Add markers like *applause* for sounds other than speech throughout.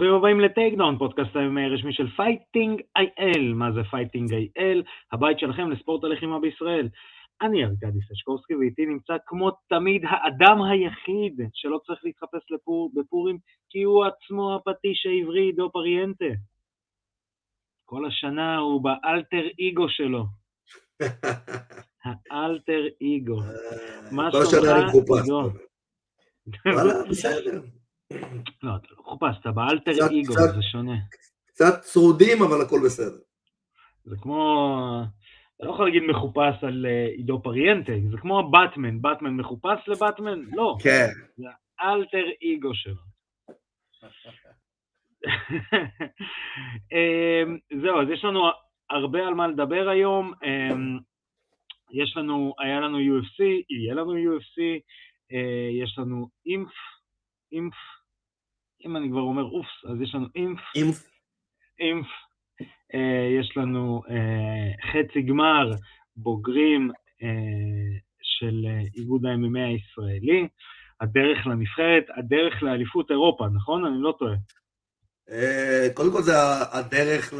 ברוכים הבאים לטייקדאון, פודקאסט היומי הרשמי של פייטינג איי-אל. מה זה פייטינג איי-אל? הבית שלכם לספורט הלחימה בישראל. אני ארכדי סשקובסקי ואיתי נמצא כמו תמיד האדם היחיד שלא צריך להתחפש לפור, בפורים כי הוא עצמו הפטיש העברי עידו פריאנטה. כל השנה הוא באלטר אגו שלו. *laughs* האלטר אגו. מה כל השנה אני מחופש. עידו? וואלה, בסדר. *clears throat* לא, אתה לא מחופש, אתה באלטר קצת- זה שונה. קצת צרודים, אבל הכל בסדר. זה כמו, אתה לא יכול להגיד מחופש על אה, עידו פריאנטה, זה כמו הבטמן, באטמן מחופש לבטמן? לא, כן. אלטר אגו שלו. *laughs* אמ, זהו, אז יש לנו הרבה על מה לדבר היום. אמ, יש לנו, היה לנו UFC, יהיה לנו UFC, אה, יש לנו אימפ, אימפ, אם אני כבר אומר אופס, אז יש לנו אימפ, אם אימפ, אה, יש לנו אה, חצי גמר בוגרים אה, של אה, איגוד ה-MMA הישראלי, הדרך לנבחרת, הדרך לאליפות אירופה, נכון? אני לא טועה. אה, קודם כל זה הדרך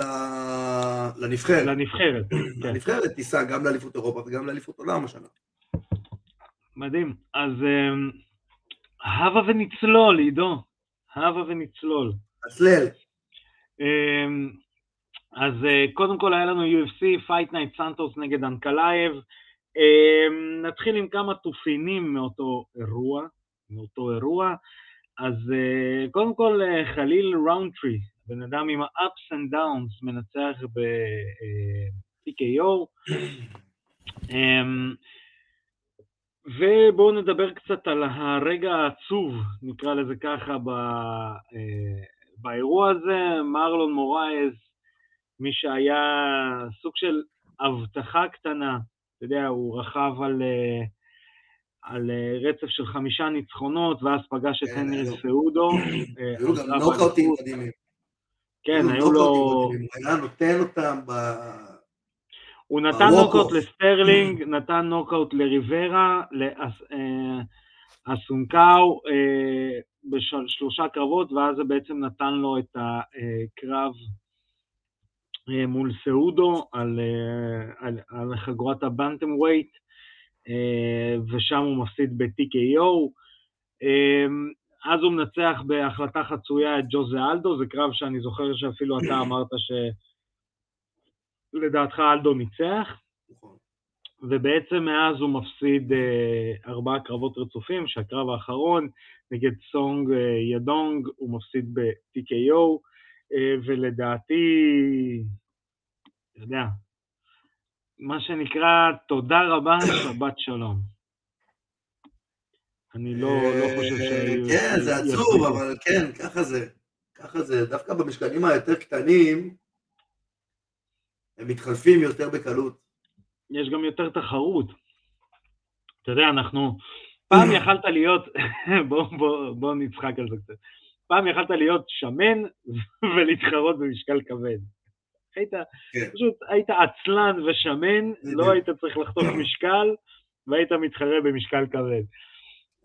לנבחרת. לנבחרת, כן. הנבחרת תיסע גם לאליפות אירופה וגם לאליפות עולם השנה. מדהים. אז אמ, הבה ונצלול, עידו. הבה ונצלול. הצלל. אמ, אז אה, קודם כל היה לנו UFC, Fight Night סנטוס נגד אנקלייב. אמ, נתחיל עם כמה תופינים מאותו אירוע, מאותו אירוע. אז אה, קודם כל אה, חליל ראונטרי, בן אדם עם ה-ups and downs, מנצח ב-TKO. ובואו נדבר קצת על הרגע העצוב, נקרא לזה ככה, ב, אה, באירוע הזה. מרלון מורייז, מי שהיה סוג של הבטחה קטנה, אתה יודע, הוא רכב על, אה, על אה, רצף של חמישה ניצחונות, ואז פגש את כן, הנרי סעודו. היו גם נוקאוטים. מדהימים. כן, היו לו... הוא היה נותן אותם. הוא נתן ה walk-off נוקאוט לסטרלינג, נתן נוקאוט לריברה, לאסונקאו בשלושה קרבות, ואז זה בעצם נתן לו את הקרב אה, מול סחודו על, אה, על, על חגורת ה bantamweight, ושם הוא מפסיד ב-TKO. אה, אז הוא מנצח בהחלטה חצויה את ג'וזה אלדו, זה קרב שאני זוכר שאפילו אתה אמרת שלדעתך אלדו ניצח. נכון. ובעצם מאז הוא מפסיד אה, ארבעה קרבות רצופים, שהקרב האחרון נגד סונג אה, ידונג הוא מפסיד ב-TKO, אה, ולדעתי, אתה יודע, מה שנקרא, תודה רבה, *coughs* שבת שלום. אני לא, לא חושב שהיו... כן, זה עצוב, אבל כן, ככה זה. ככה זה. דווקא במשקלים היותר קטנים, הם מתחלפים יותר בקלות. יש גם יותר תחרות. אתה יודע, אנחנו... פעם *coughs* יכלת להיות, *laughs* בוא, בוא, בוא נצחק על זה קצת. פעם יכלת להיות שמן *laughs* ולהתחרות במשקל כבד. היית, כן. פשוט היית עצלן ושמן. לא היית צריך לחתוך משקל, והיית מתחרה במשקל כבד.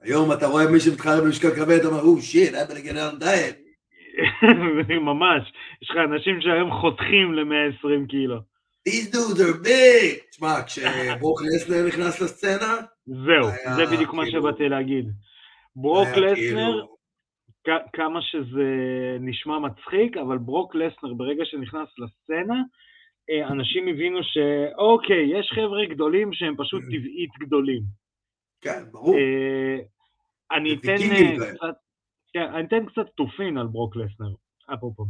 היום אתה רואה מי שמתחרה במשקל כבד, אתה אומר, או שיט, היה בלגנר דיאט. *laughs* ממש, יש לך אנשים שהיום חותכים ל-120 קילו. These dudes are big! תשמע, כשברוק לסנר נכנס לסצנה, זהו, היה זה בדיוק מה כאילו- שבאתי להגיד. ברוק לסנר, כאילו- כ- כמה שזה נשמע מצחיק, אבל ברוק לסנר, ברגע שנכנס לסצנה, אה, אנשים הבינו שאוקיי, יש חבר'ה גדולים שהם פשוט טבעית גדולים. כן, ברור. אה, אני אתן אה. קצת, כן, אני אתן קצת תופין על ברוק לסנר, אפרופו.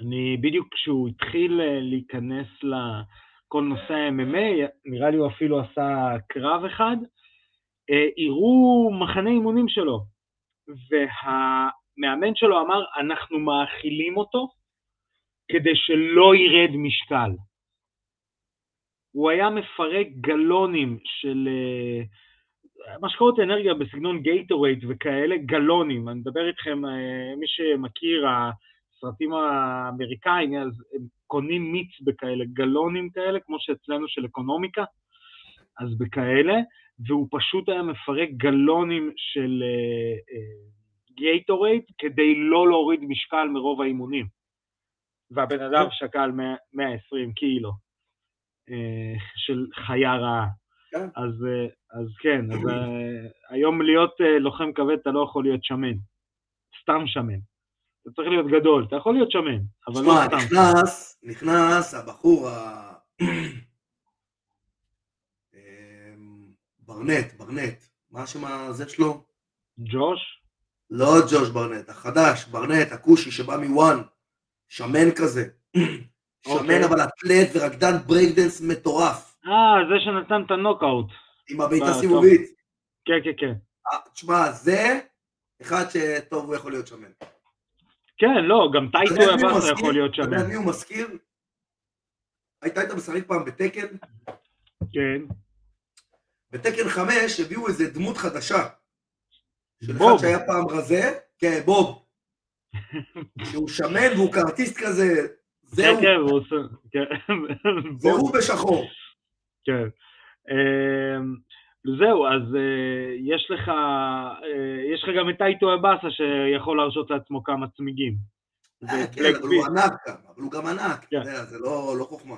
אני, בדיוק כשהוא התחיל אה, להיכנס לכל נושא ה-MMA, נראה לי הוא אפילו עשה קרב אחד, אה, הראו מחנה אימונים שלו, והמאמן שלו אמר, אנחנו מאכילים אותו כדי שלא ירד משקל. הוא היה מפרק גלונים של אה, משקאות אנרגיה בסגנון גייטורייט וכאלה, גלונים. אני מדבר איתכם, אה, מי שמכיר, הסרטים האמריקאים, אז הם קונים מיץ בכאלה, גלונים כאלה, כמו שאצלנו של אקונומיקה, אז בכאלה, והוא פשוט היה מפרק גלונים של, אה, אה, גייטורייט כדי לא להוריד משקל מרוב האימונים. והבן אדם שקל 120 קילו של חיה רעה. כן. אז, אה, אז כן, אז היום להיות לוחם כבד אתה לא יכול להיות שמן, סתם שמן. אתה צריך להיות גדול, אתה יכול להיות שמן, אבל לא סתם. נכנס, נכנס הבחור ה... *clears throat* ברנט, ברנט, מה השם הזה שלו? ג'וש? לא ג'וש ברנט, החדש, ברנט, הכושי שבא מ ONE, שמן כזה. *clears throat* שמן אוקיי. אבל אתלט ורקדן ברייקדנס מטורף. אה, זה שנתן את הנוקאוט. עם הבעיטה סיבובית. כן, כן, כן. אה, תשמע, זה אחד שטוב, הוא יכול להיות שמן. כן, לא, גם טאי טויבאסה יכול להיות שמן. אתה יודע מי הוא מזכיר? היית היית משחק פעם בתקן? כן. בתקן 5 הביאו איזה דמות חדשה. של אחד שהיה פעם רזה, כן, בוב. *laughs* שהוא שמן והוא כרטיסט כזה, זהו. כן, כן, הוא עושה, כן. והוא בשחור. כן. אמ, זהו, אז אה, יש לך, אה, יש לך גם את טייטו אבאסה שיכול להרשות לעצמו כמה צמיגים. אה, כן, אבל הוא ענק גם, אבל הוא גם ענק, כן. זה לא, לא חוכמה.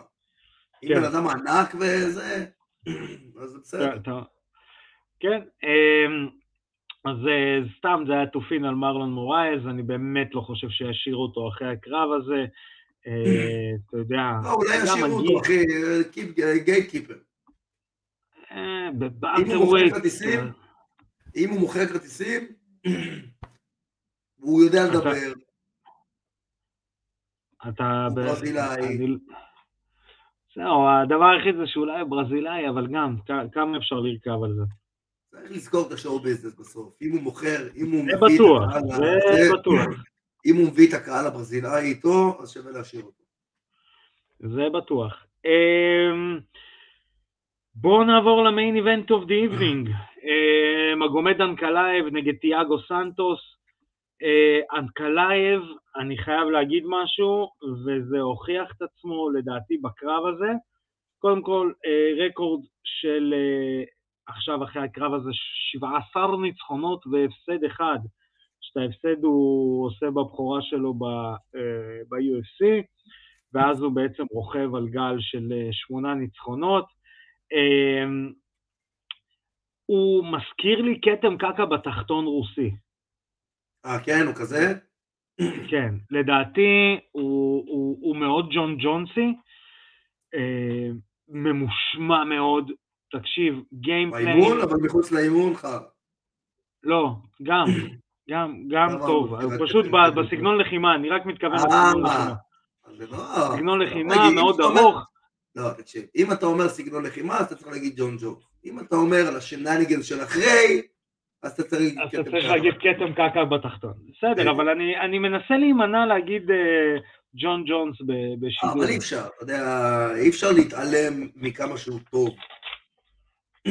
אם בן אדם ענק וזה, *clears throat* אז זה בסדר. כן, אמ, אז סתם זה היה תופין על מרלון מורייז, אני באמת לא חושב שישאירו אותו אחרי הקרב הזה. אה, אתה יודע... לא, אולי ישאירו אותו אחי, gatekeeper. ב bantamweight. אם הוא מוכר כרטיסים, והוא יודע לדבר. אתה... הוא ברזילאי. זהו, הדבר היחיד זה שאולי הוא ברזילאי, אבל גם, כמה אפשר לרכב על זה? צריך לזכור את ה show business בסוף. אם הוא מוכר, אם הוא מביא בטוח. זה בטוח. אם הוא מביא את הקהל הברזילאי איתו, אז שווה להשאיר אותו. זה בטוח. אמ, בואו נעבור ל main event of the evening. מגומד אנקלייב נגד תיאגו סנטוס. אה, אנקלייב, אני חייב להגיד משהו, וזה הוכיח את עצמו לדעתי בקרב הזה. קודם כל, אה, רקורד של אה, עכשיו אחרי הקרב הזה 17 ניצחונות והפסד אחד, שאת ההפסד הוא עושה בבכורה שלו ב-UFC, ואז הוא בעצם רוכב על גל של שמונה ניצחונות. הוא מזכיר לי כתם קקע בתחתון רוסי. אה, כן, הוא כזה? כן, לדעתי הוא, הוא, הוא מאוד ג'ון ג'ונסי, אה, ממושמע מאוד, תקשיב, גיימפליי... באימון, אבל מחוץ לאימון חר. לא, גם, גם, גם טוב, הוא פשוט בסגנון לחימה, אני רק מתכוון אה, לסגנון לחימה. לא- סגנון לחימה מאוד ארוך. לא, תקשיב, אם אתה אומר סגנון לחימה, אז אתה צריך להגיד ג'ון ג'ו. אם אתה אומר על השנניגן של אחרי, אז אתה צריך להגיד כתם קקע. אתה צריך להגיד כתם קקע בתחתון. בסדר. אבל אני מנסה להימנע להגיד אה, ג'ון ג'ונס בשידור. אבל אי אפשר, אתה יודע, אי אפשר להתעלם מכמה שהוא טוב. *clears throat*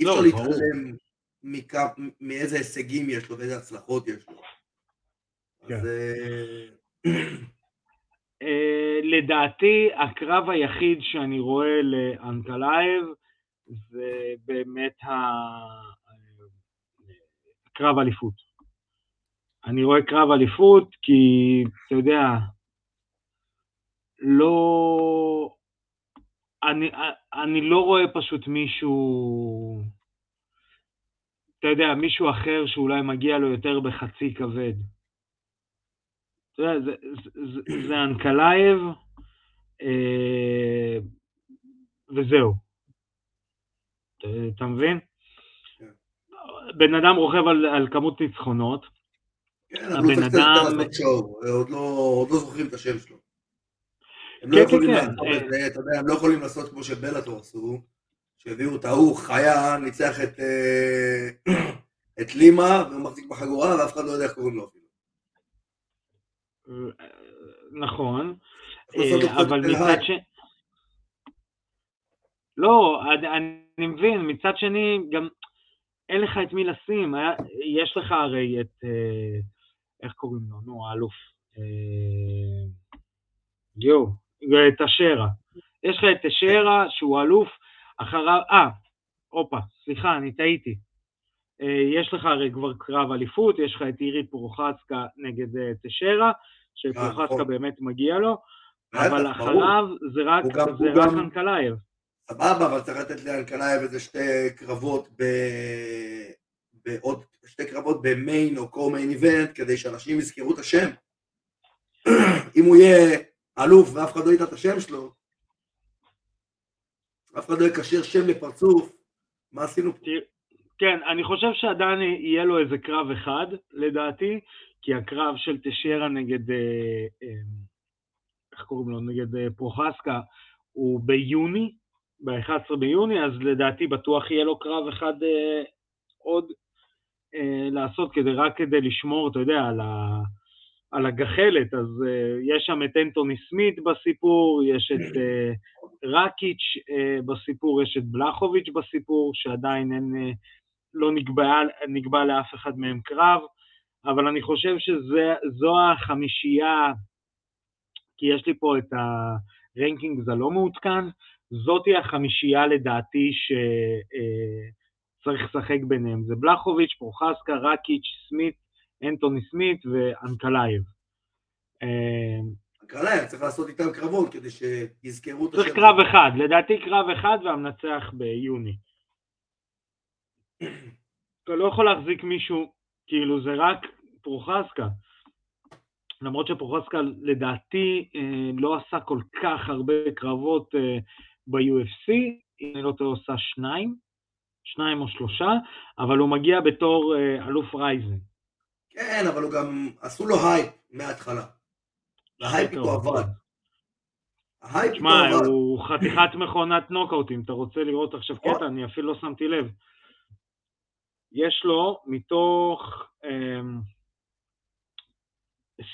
אי אפשר לא, להתעלם מאיזה הישגים יש לו ואיזה הצלחות יש לו. כן. אז... אה, אה, לדעתי, הקרב היחיד שאני רואה לאנקלייב זה באמת קרב אליפות. אני רואה קרב אליפות כי, אתה יודע, לא... אני, אני לא רואה פשוט מישהו, אתה יודע, מישהו אחר שאולי מגיע לו יותר בחצי כבד. אתה יודע, זה, זה, זה אנקלייב, אה, וזהו. אתה, אתה מבין? כן. בן אדם רוכב על, על כמות ניצחונות. כן, הוא צריך אדם... עוד לא, עוד לא זוכרים את השם שלו. לא הם לא יכולים לעשות כמו שבלאטור עשו, שהביאו את ההוא חיה, ניצח את, אה, *clears throat* את לימה, והוא מחזיק בחגורה, ואף אחד לא יודע איך קוראים לו אפילו. נכון, אה, אבל מצד ש... לא, אני מבין, מצד שני, גם אין לך את מי לשים, יש לך הרי את, אה, איך קוראים לו, נו, האלוף, יואו, את אשרה. יש לך את אשרה שהוא אלוף, אחריו, אה, הופה, סליחה, אני טעיתי. יש לך הרי כבר קרב אליפות, יש לך את אירי פרוחצקה נגד תשרה, שפרוחסקה נכון. באמת מגיע לו, אבל אחריו זה רק, אנקלייב. סבבה, אבל צריך לתת לאנקלייב איזה שתי קרבות ב... בעוד שתי קרבות ב main או co-main event כדי שאנשים יזכרו את השם. *clears throat* אם הוא יהיה אלוף ואף אחד לא ידע את השם שלו, אף אחד לא יקשר שם לפרצוף, מה עשינו פה? כן, אני חושב שעדיין יהיה לו איזה קרב אחד, לדעתי, כי הקרב של תשיירה נגד, אה, אה, איך קוראים לו? נגד אה, פרוחסקה הוא ביוני, ב-11 ביוני, אז לדעתי בטוח יהיה לו קרב אחד עוד לעשות, כדי, רק כדי לשמור, אתה יודע, על, ה, על הגחלת. אז יש שם את אנטוני סמית בסיפור, יש את רקיץ' בסיפור, יש את בלחוביץ' בסיפור, שעדיין אין, לא נקבע, נקבע לאף אחד מהם קרב. אבל אני חושב שזו החמישייה, כי יש לי פה את ה ranking הלא מעודכן, זאתי החמישייה לדעתי שצריך לשחק ביניהם. זה בלחוביץ', פרוחסקה, רקיץ', סמית, אנטוני סמית ואנקלייב. אנקלייב, צריך לעשות איתם קרבות כדי שיזכרו את השם. צריך קרב אחד, לדעתי קרב אחד והמנצח ביוני. אתה לא יכול להחזיק מישהו כאילו זה רק פרוחסקה. למרות שפרוחסקה לדעתי אה, לא עשה כל כך הרבה קרבות אה, ב-UFC, אם אני לא טועה עושה שניים, שניים או שלושה, אבל הוא מגיע בתור אה, אלוף רייזן. כן, אבל הוא גם, עשו לו הייפ מההתחלה. וההייפ איתו עבד. שמע, הוא חתיכת מכונת נוקאוטים, אתה רוצה לראות עכשיו קטע? אני אפילו לא שמתי לב. יש לו מתוך אה,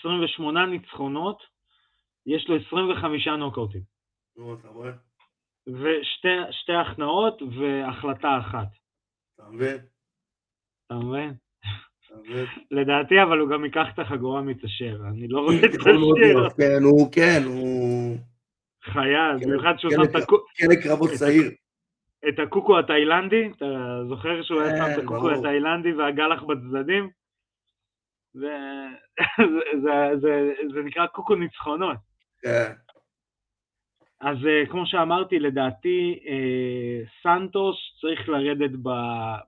28 ניצחונות, יש לו 25 נוקאוטים. נו, אתה רואה? ושתי הכנעות והחלטה אחת. אתה מבין? אתה מבין? לדעתי, אבל הוא גם ייקח את החגורה מתאשר, אני לא רואה את השיר. כן, הוא כן, הוא... חייל, במיוחד שהוא שם את הקוק. כן, קרבות צעיר. את הקוקו התאילנדי, אתה זוכר שהוא היה שם את כן, הקוקו התאילנדי והגלח בצדדים? זה, *laughs* זה, זה, זה נקרא קוקו ניצחונות. כן. אז אה, כמו שאמרתי, לדעתי אה, סנטוס צריך לרדת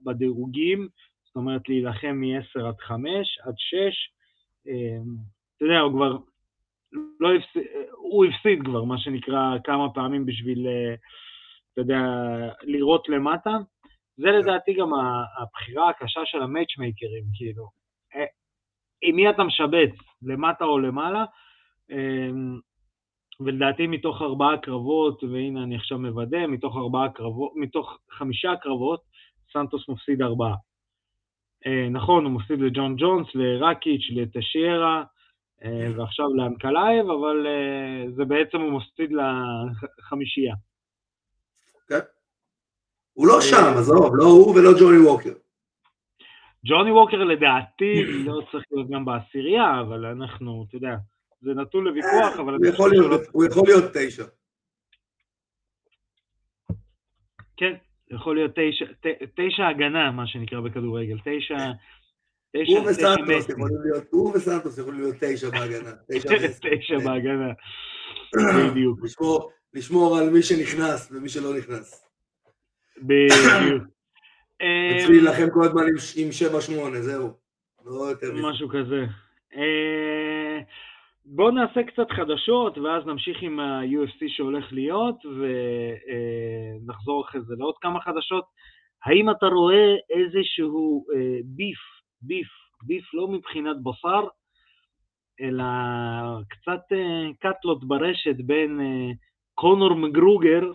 בדירוגים, זאת אומרת להילחם מ-10 עד 5, עד 6. אה, אתה יודע, הוא כבר לא הפסיד, הוא הפסיד כבר, מה שנקרא, כמה פעמים בשביל אתה יודע, לראות למטה. זה לדעתי גם הבחירה הקשה של המאצ'מייקרים, כאילו. אה, עם מי אתה משבץ, למטה או למעלה, אמ, ולדעתי מתוך ארבעה קרבות, והנה אני עכשיו מוודא, מתוך ארבעה קרבות, מתוך חמישה קרבות, סנטוס מפסיד ארבעה. אה, נכון, הוא מפסיד לג'ון ג'ונס, לרקיץ', לטשיירה, אה, ועכשיו לאנקלייב, אבל זה בעצם הוא מפסיד לחמישייה. כן? הוא לא שם, עזוב, לא הוא ולא ג'וני ווקר. ג'וני ווקר לדעתי לא צריך להיות גם בעשירייה, אבל אנחנו, אתה יודע, זה נתון לוויכוח, אבל... הוא יכול להיות תשע. כן, יכול להיות תשע, תשע הגנה, מה שנקרא בכדורגל, תשע... הוא וסנטוס יכולים להיות, הוא וסנטוס יכולים להיות תשע בהגנה. *laughs* תשע בהגנה, בדיוק. לשמור על מי שנכנס ומי שלא נכנס. בדיוק. *coughs* אצלי להילחם כל הזמן עם 7-8, זהו. לא יותר מזה. משהו כזה. אה, בואו נעשה קצת חדשות, ואז נמשיך עם ה-UFC שהולך להיות, ונחזור אחרי זה לעוד כמה חדשות. האם אתה רואה איזשהו beef, beef, beef לא מבחינת בשר, אלא קצת אה, קטילות ברשת בין אה, קונור מגרוגר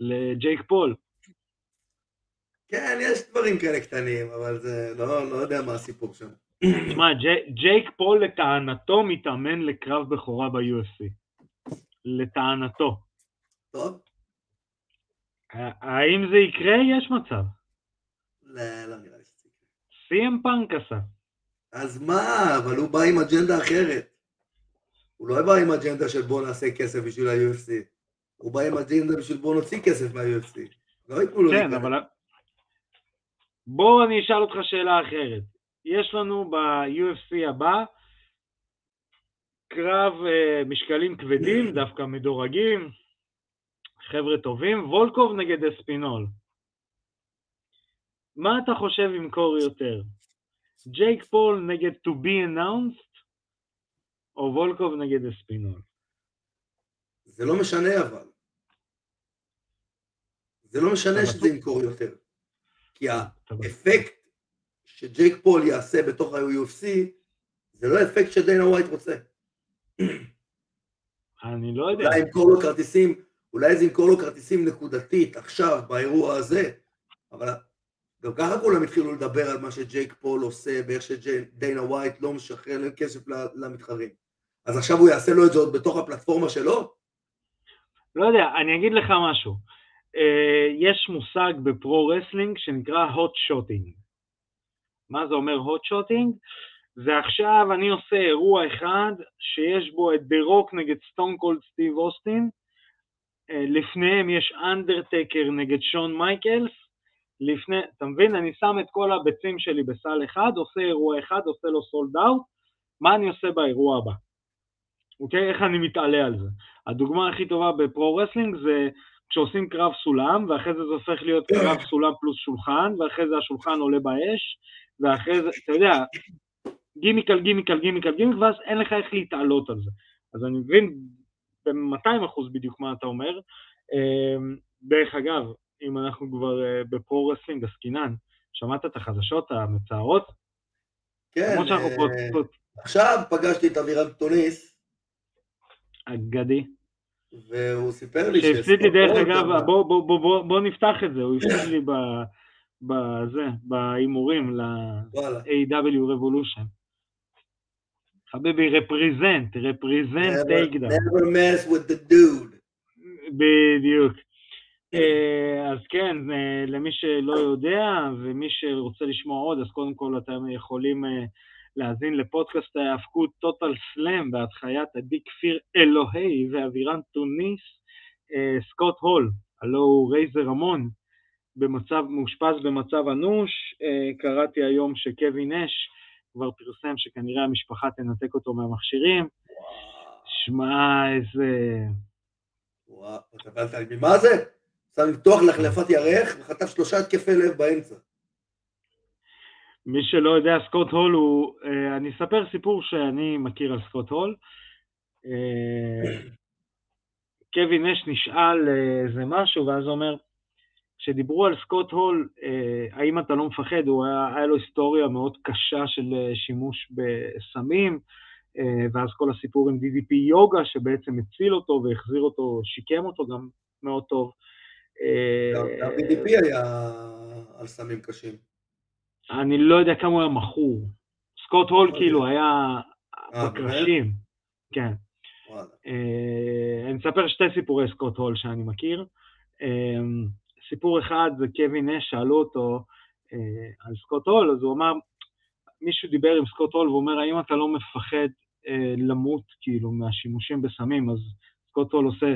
לג'ייק פול. כן, יש דברים כאלה קטנים, אבל זה לא, לא יודע מה הסיפור שם. תשמע, ג'ייק פול לטענתו מתאמן לקרב בכורה ב-UFC. לטענתו. טוב. האם זה יקרה? יש מצב. לא, לא נראה לי שזה יקרה. סי.אם פאנק עשה. אז מה, אבל הוא בא עם אג'נדה אחרת. הוא לא בא עם אג'נדה של בוא נעשה כסף בשביל ה-UFC, הוא בא עם אג'נדה בשביל בוא נוציא כסף מה-UFC. לא ייתנו לו כן, אבל... בוא אני אשאל אותך שאלה אחרת. יש לנו ב-UFC הבא קרב uh, משקלים כבדים, דווקא מדורגים, חבר'ה טובים, וולקוב נגד אספינול. מה אתה חושב ימכור יותר? ג'ייק פול נגד to be announced, או וולקוב נגד אספינול? זה לא משנה אבל. זה לא משנה שזה ימכור יותר. כי האפקט שג'ייק פול יעשה בתוך ה-UFC, זה לא אפקט שדיינה ווייט רוצה. אני לא יודע. אולי ימכור לו כרטיסים, אולי זה ימכור לו כרטיסים נקודתית עכשיו, באירוע הזה, אבל גם ככה כולם התחילו לדבר על מה שג'ייק פול עושה, ואיך שדיינה ווייט לא משחרר להם כסף למתחרים. אז עכשיו הוא יעשה לו את זה עוד בתוך הפלטפורמה שלו? לא יודע, אני אגיד לך משהו. אה, יש מושג בpro wrestling שנקרא hot shotting. מה זה אומר hot shotting? זה עכשיו אני עושה אירוע אחד שיש בו את דה רוק נגד סטון קולד סטיב אוסטין, לפניהם יש אנדרטקר נגד שון מייקלס, לפני, אתה מבין? אני שם את כל הביצים שלי בסל אחד, עושה אירוע אחד, עושה לו sold out, מה אני עושה באירוע הבא? אוקיי? איך אני מתעלה על זה? הדוגמה הכי טובה ב pro wrestling זה כשעושים קרב סולם, ואחרי זה זה הופך להיות קרב סולם פלוס שולחן, ואחרי זה השולחן עולה באש, ואחרי זה, אתה יודע, גימיק על גימיק על גימיק על גימיק, ואז אין לך איך להתעלות על זה. אז אני מבין ב-200% בדיוק מה אתה אומר. אמ, דרך אגב, אם אנחנו כבר אה, ב pro wrestling עסקינן, שמעת את החדשות המצערות? כן, אה, עכשיו פגשתי את אבירן טוניס. אגדי. והוא סיפר לי שהפסיד לי דרך אגב, בוא, בוא, בוא, בוא, בוא נפתח את זה, הוא הפסיד לי בזה, בהימורים ל-AW Revolution. חביבי, represent, represent טייקדאון. never mess with the dude. בדיוק. אה, אז כן, אה, למי שלא יודע ומי שרוצה לשמוע עוד, אז קודם כל אתם יכולים אה, להאזין לפודקאסט ההאבקות טוטל סלאם בהדחיית עדי כפיר אלוהי ואבירן טוניס, סקוט הול, הלו הוא רייזר המון, במצב, מאושפז במצב אנוש, קראתי היום שקווין אש כבר פרסם שכנראה המשפחה תנתק אותו מהמכשירים. שמע, איזה... וואו, אתה לי, מה זה? שם לפתוח להחלפת ירך וחטף שלושה התקפי לב באמצע. מי שלא יודע, סקוט הול הוא... אה, אני אספר סיפור שאני מכיר על סקוט הול. אה, *clears throat* קווין אש נשאל איזה משהו, ואז הוא אומר, כשדיברו על סקוט הול, אה, האם אתה לא מפחד, הוא היה, היה לו היסטוריה מאוד קשה של אה, שימוש בסמים, אה, ואז כל הסיפור עם DDP יוגה שבעצם הציל אותו והחזיר אותו, שיקם אותו גם מאוד טוב. גם DDP היה על סמים קשים. אני לא יודע כמה הוא היה מכור. סקוט הול כאילו היה בקרשים. כן. אני אספר שתי סיפורי סקוט הול שאני מכיר. סיפור אחד זה קווין נש, שאלו אותו אה, על סקוט הול, אז הוא אמר, מישהו דיבר עם סקוט הול ואומר, האם אתה לא מפחד אה, למות כאילו מהשימושים בסמים, אז סקוט הול עושה,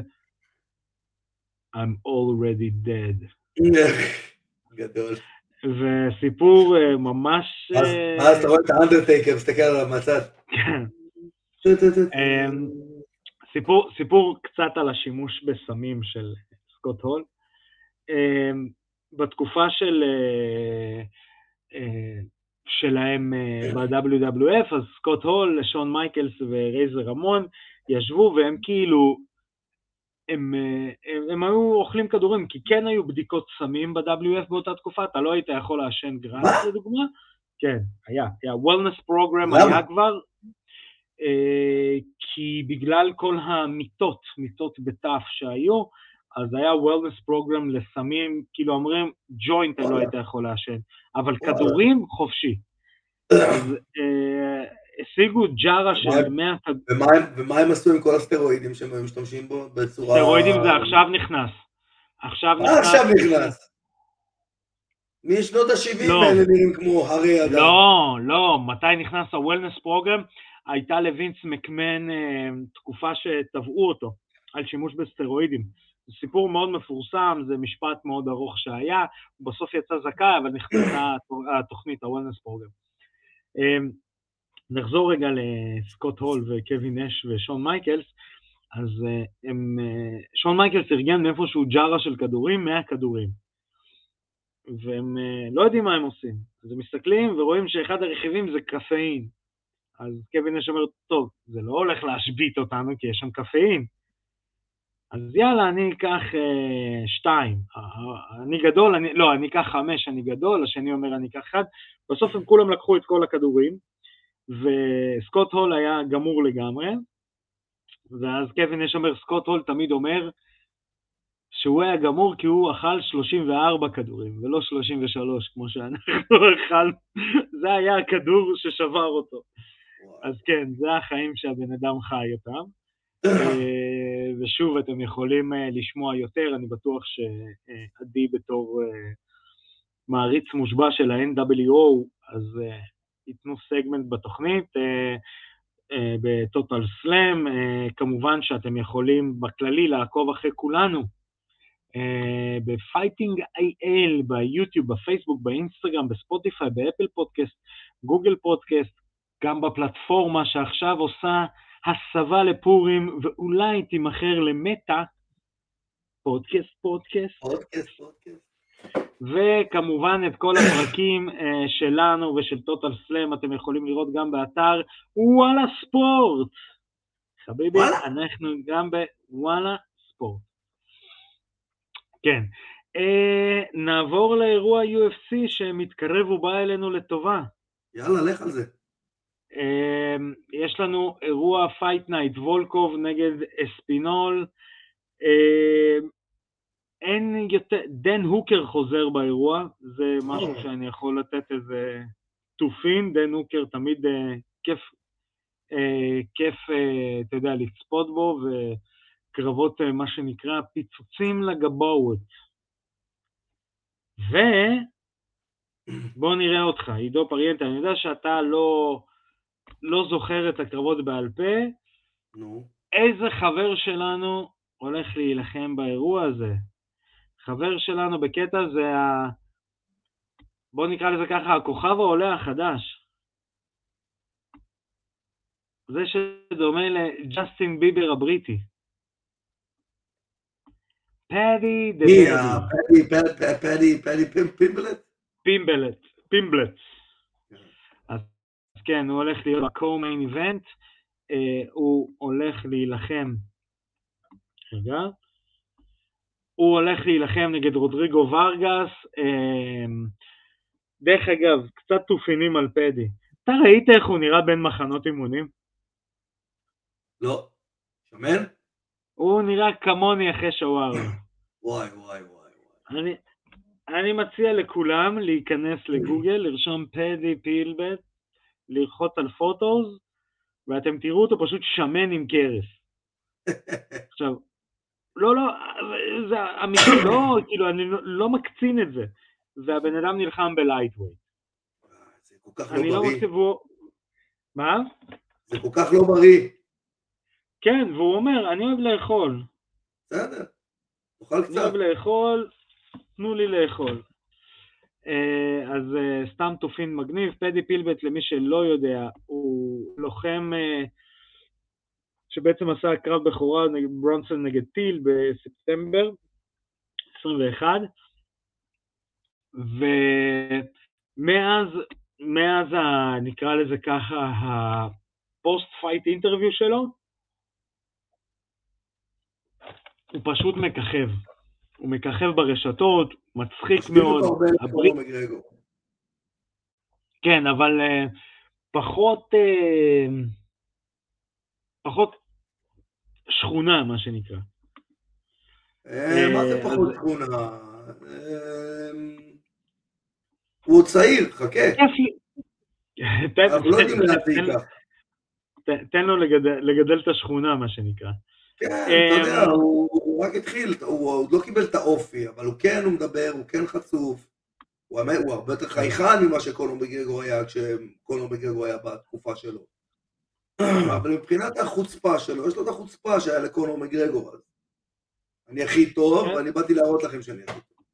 I'm already dead. *laughs* גדול. וסיפור אה, ממש... אה, אז אתה רואה את האנדרטייקר, מסתכל עליו מהצד. כן. אמ, סיפור קצת על השימוש בסמים של סקוט הול. אמ, בתקופה של, אה, אה, שלהם אה, ב-WWF, אז סקוט הול, שון מייקלס ורייזר רמון ישבו והם כאילו, הם, הם, הם היו אוכלים כדורים, כי כן היו בדיקות סמים ב-WF באותה תקופה, אתה לא היית יכול לעשן גראנט לדוגמה. כן, היה, היה. וולנס פרוגרם היה כבר, כי בגלל כל המיטות, מיטות בתף שהיו, אז היה וולנס פרוגרם לסמים, כאילו אומרים, ג'וינט לא היית יכול לעשן, אבל כדורים חופשי. אז אה, השיגו ג'ארה של 100... ומה הם עשו עם כל הסטרואידים שהם היו משתמשים בו בצורה... סטרואידים זה עכשיו נכנס. עכשיו נכנס. עכשיו נכנס? משנות ה-70 לא. האלה נראים כמו הרי אדם. לא, לא, מתי נכנס ה-Wellness פרוגרם? הייתה לווינס מקמן אה, תקופה שטבעו אותו על שימוש בסטרואידים. זה סיפור מאוד מפורסם, זה משפט מאוד ארוך שהיה, הוא בסוף יצא זכאי, אבל נכנסה *coughs* התוכנית, ה-Wellness Program. אמ, נחזור רגע לסקוט הול וקווין נאש ושון מייקלס, אז אה, הם, אה, שון מייקלס ארגן מאיפשהו jar ה של כדורים, 100 כדורים. והם אה, לא יודעים מה הם עושים. אז הם מסתכלים ורואים שאחד הרכיבים זה קפאין. אז קווין נאש אומר, טוב, זה לא הולך להשבית אותנו כי יש שם קפאין. אז יאללה, אני אקח אה, שתיים. אני גדול, אני, לא, אני אקח חמש, אני גדול, השני אומר אני אקח אחד. בסוף הם כולם לקחו את כל הכדורים, וסקוט הול היה גמור לגמרי, ואז קווין יש אומר, סקוט הול תמיד אומר שהוא היה גמור כי הוא אכל 34 כדורים, ולא 33 כמו שאנחנו *laughs* אכלנו, זה היה הכדור ששבר אותו. אז כן, זה החיים שהבן אדם חי אותם. *coughs* אה, ושוב, אתם יכולים אה, לשמוע יותר, אני בטוח שעדי בתור אה, מעריץ מושבע של ה-NWO, אז ייתנו סגמנט בתוכנית. בטוטאל סלאם, כמובן שאתם יכולים בכללי לעקוב אחרי כולנו בפייטינג איי-אל, ביוטיוב, בפייסבוק, באינסטגרם, בספוטיפיי, באפל פודקאסט, גוגל פודקאסט, גם בפלטפורמה שעכשיו עושה הסבה לפורים, ואולי תימכר למטה, פודקאסט, פודקאסט. פודקאסט, פודקאסט. וכמובן את כל הפרקים uh, שלנו ושל טוטל סלאם אתם יכולים לראות גם באתר וואלה ספורט. חביבי, אנחנו גם בוואלה ספורט. כן. Uh, נעבור לאירוע UFC שמתקרב ובא אלינו לטובה. יאללה, לך על זה. אמ, יש לנו אירוע פייט נייט, וולקוב נגד אספינול. אמ, אין יותר, דן הוקר חוזר באירוע, זה משהו שאני יכול לתת איזה תופין, דן הוקר תמיד אה, כיף, אה, כיף, אה, אתה יודע, לצפות בו, וקרבות, מה שנקרא, פיצוצים לגבורת. ובואו נראה אותך, עידו פריאנטה, אני יודע שאתה לא... לא זוכר את הקרבות בעל פה, נו. איזה חבר שלנו הולך להילחם באירוע הזה? חבר שלנו בקטע זה ה... בוא נקרא לזה ככה, הכוכב העולה החדש. זה שדומה לג'סטין ביבר הבריטי. פדי דה פדי. פדי, פדי, פדי פימבלט? פימבלט, פימבלט. כן, הוא הולך להיות ב-co-main event, uh, הוא הולך להילחם, רגע, הוא הולך להילחם נגד רודריגו ורגס, uh, דרך אגב, קצת תופינים על פדי. אתה ראית איך הוא נראה בין מחנות אימונים? לא. שמן? הוא נראה כמוני אחרי שוואר. וואי וואי וואי. אני, אני מציע לכולם להיכנס לגוגל, לרשום פדי פימבלט, ללחוץ על photos, ואתם תראו אותו פשוט שמן עם קרס. *laughs* עכשיו, לא, לא, זה אמיתי, לא, *coughs* כאילו, אני לא, לא מקצין את זה. והבן אדם נלחם ב-lightweight. זה כל כך לא בריא. לא מקציבו... מה? זה כל כך לא בריא. כן, והוא אומר, אני אוהב לאכול. בסדר, תאכל קצת. אני אוהב לאכול, תנו לי לאכול. אה, אז אה, סתם תופין מגניב. פדי פילבט, למי שלא יודע, הוא לוחם אה, שבעצם עשה קרב בכורה נגד ברונסון נגד טיל בספטמבר 21, ומאז, מאז ה, נקרא לזה ככה, ה-post fight interview שלו, הוא פשוט מככב. הוא מככב ברשתות, מצחיק מאוד. הברית... כן, אבל uh, פחות, uh, פחות שכונה, מה שנקרא. מה זה פחות שכונה? הוא צעיר, חכה. *laughs* אנחנו לא יודעים. תן לו לגדל את השכונה, מה שנקרא. כן, אתה יודע, הוא רק התחיל, הוא עוד לא קיבל את האופי, אבל הוא כן, הוא מדבר, הוא כן חצוף. הוא, הרבה יותר חייכן ממה שקונור בגרגו היה כשקונור בגרגו היה בתקופה שלו. אבל מבחינת החוצפה שלו, יש לו את החוצפה שהיה לקונור מגרגו אז. אני הכי טוב, כן. ואני באתי להראות לכם שאני הכי טוב.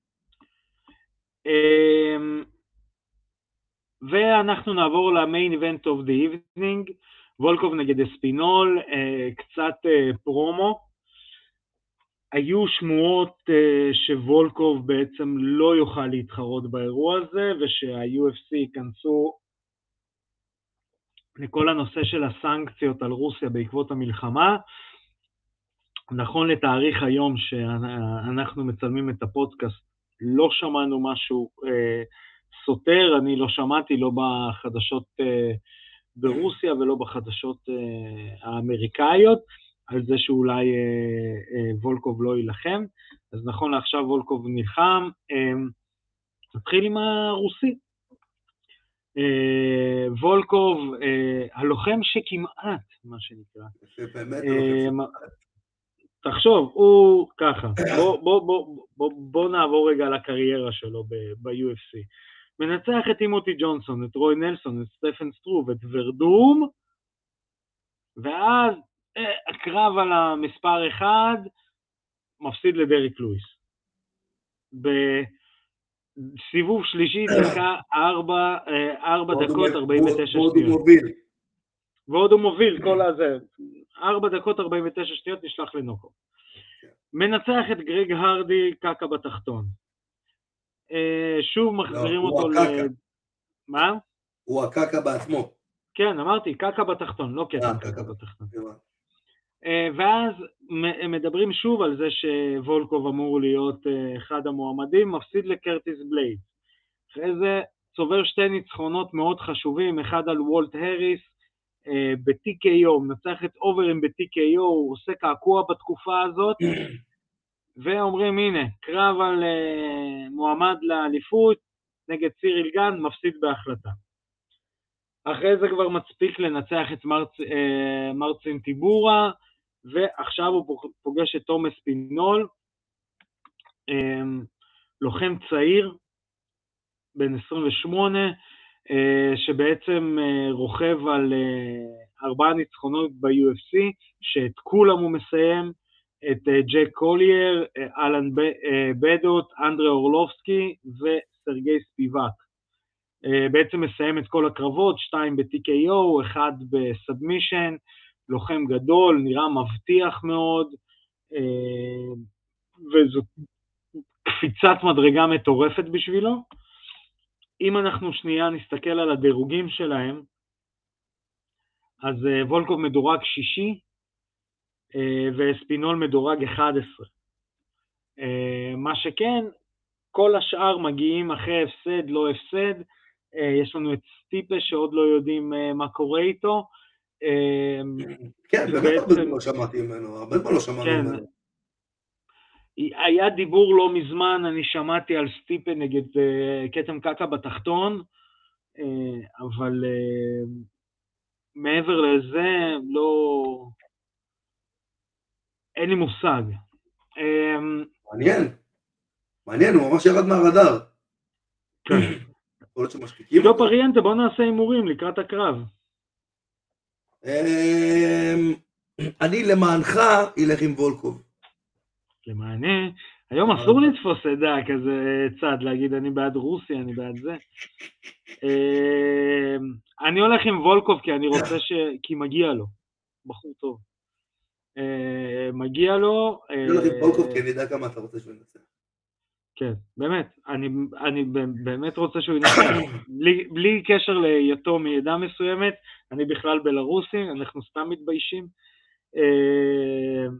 אמ, ואנחנו נעבור ל-main event of the evening, וולקוב נגד אספינול, אה, קצת אה, פרומו. היו שמועות אה, שוולקוב בעצם לא יוכל להתחרות באירוע הזה, ושה-UFC ייכנסו לכל הנושא של הסנקציות על רוסיה בעקבות המלחמה. נכון לתאריך היום שאנחנו מצלמים את הפודקאסט, לא שמענו משהו אה, סותר, אני לא שמעתי, לא בחדשות אה, ברוסיה ולא בחדשות אה, האמריקאיות, על זה שאולי אה, אה, וולקוב לא יילחם. אז נכון לעכשיו וולקוב נלחם. אה, נתחיל עם הרוסי. אה, וולקוב, אה, הלוחם שכמעט, מה שנקרא. באמת הלוחם שכמעט. תחשוב, הוא ככה, בוא, בוא, בוא, בוא, בוא נעבור רגע לקריירה שלו ב-UFC. מנצח את אימותי ג'ונסון, את רוי נלסון, את סטפן סטרוב, את ורדום, ואז אה, הקרב על המספר אחד מפסיד לדריק לואיס. בסיבוב שלישי דקה 4, 4 דקות 49 שניות. ועוד הוא מוביל כל הזה. 4 דקות 49 שניות נשלח לנוקו. מנצח את גרג הרדי, קקה בתחתון. אה, שוב מחזירים לא, אותו ל... מה? הוא הקקה בעצמו. כן, אמרתי, קקה בתחתון, לא אה, קקה בתחתון. אה, ואז מדברים שוב על זה שוולקוב אמור להיות אחד המועמדים, מפסיד לקרטיס בלייד. אחרי זה צובר שתי ניצחונות מאוד חשובים, אחד על וולט הריס אה, ב-TKO, מנצח את אוברים ב-TKO, הוא עושה קעקוע בתקופה הזאת, *coughs* ואומרים הנה, קרב על מועמד לאליפות נגד ציריל גן, מפסיד בהחלטה. אחרי זה כבר מצפיק לנצח את מרצ, מרצין טיבורה, ועכשיו הוא פוגש את תומס פינול, um, לוחם צעיר, בן 28, אה, שבעצם אה, רוכב על אה, ארבעה ניצחונות ב-UFC, שאת כולם הוא מסיים, את ג'ק קולייר, אלן בודו, אנדרי אורלובסקי וסרגי ספיבק. בעצם מסיים את כל הקרבות, שתיים ב-TKO, אחד ב-submission, לוחם גדול, נראה מבטיח מאוד, וזו קפיצת מדרגה מטורפת בשבילו. אם אנחנו שנייה נסתכל על הדירוגים שלהם, אז uh, וולקוב מדורג שישי uh, וספינול מדורג 11. Uh, אה, מה שכן, כל השאר מגיעים אחרי הפסד, לא הפסד. יש לנו את סטיפה שעוד לא יודעים מה קורה איתו. כן, באמת הרבה זמן לא שמעתי ממנו, הרבה זמן לא שמענו כן, ממנו. היה דיבור לא מזמן, אני שמעתי על סטיפה נגד uh, כתם קקע בתחתון, uh, אבל uh, מעבר לזה, לא... אין לי מושג. Uh, מעניין, מעניין, הוא ממש ירד מהרדאר. כן. לא פריאנטה, בוא נעשה הימורים לקראת הקרב. אני למענך אלך עם וולקוב. למענה, היום אסור לתפוס עדה כזה צד, להגיד אני בעד רוסיה, אני בעד זה. אמ, אני הולך עם וולקוב כי אני רוצה ש... כי מגיע לו. בחור טוב. אמ, מגיע לו... אני הולך עם וולקוב כי אני יודע כמה אתה רוצה שהוא ינצח. כן, באמת, אני, אני באמת רוצה שהוא ינצח, בלי, בלי קשר להיותו מעדה מסוימת, אני בכלל בלרוסי, אנחנו סתם מתביישים. אמ,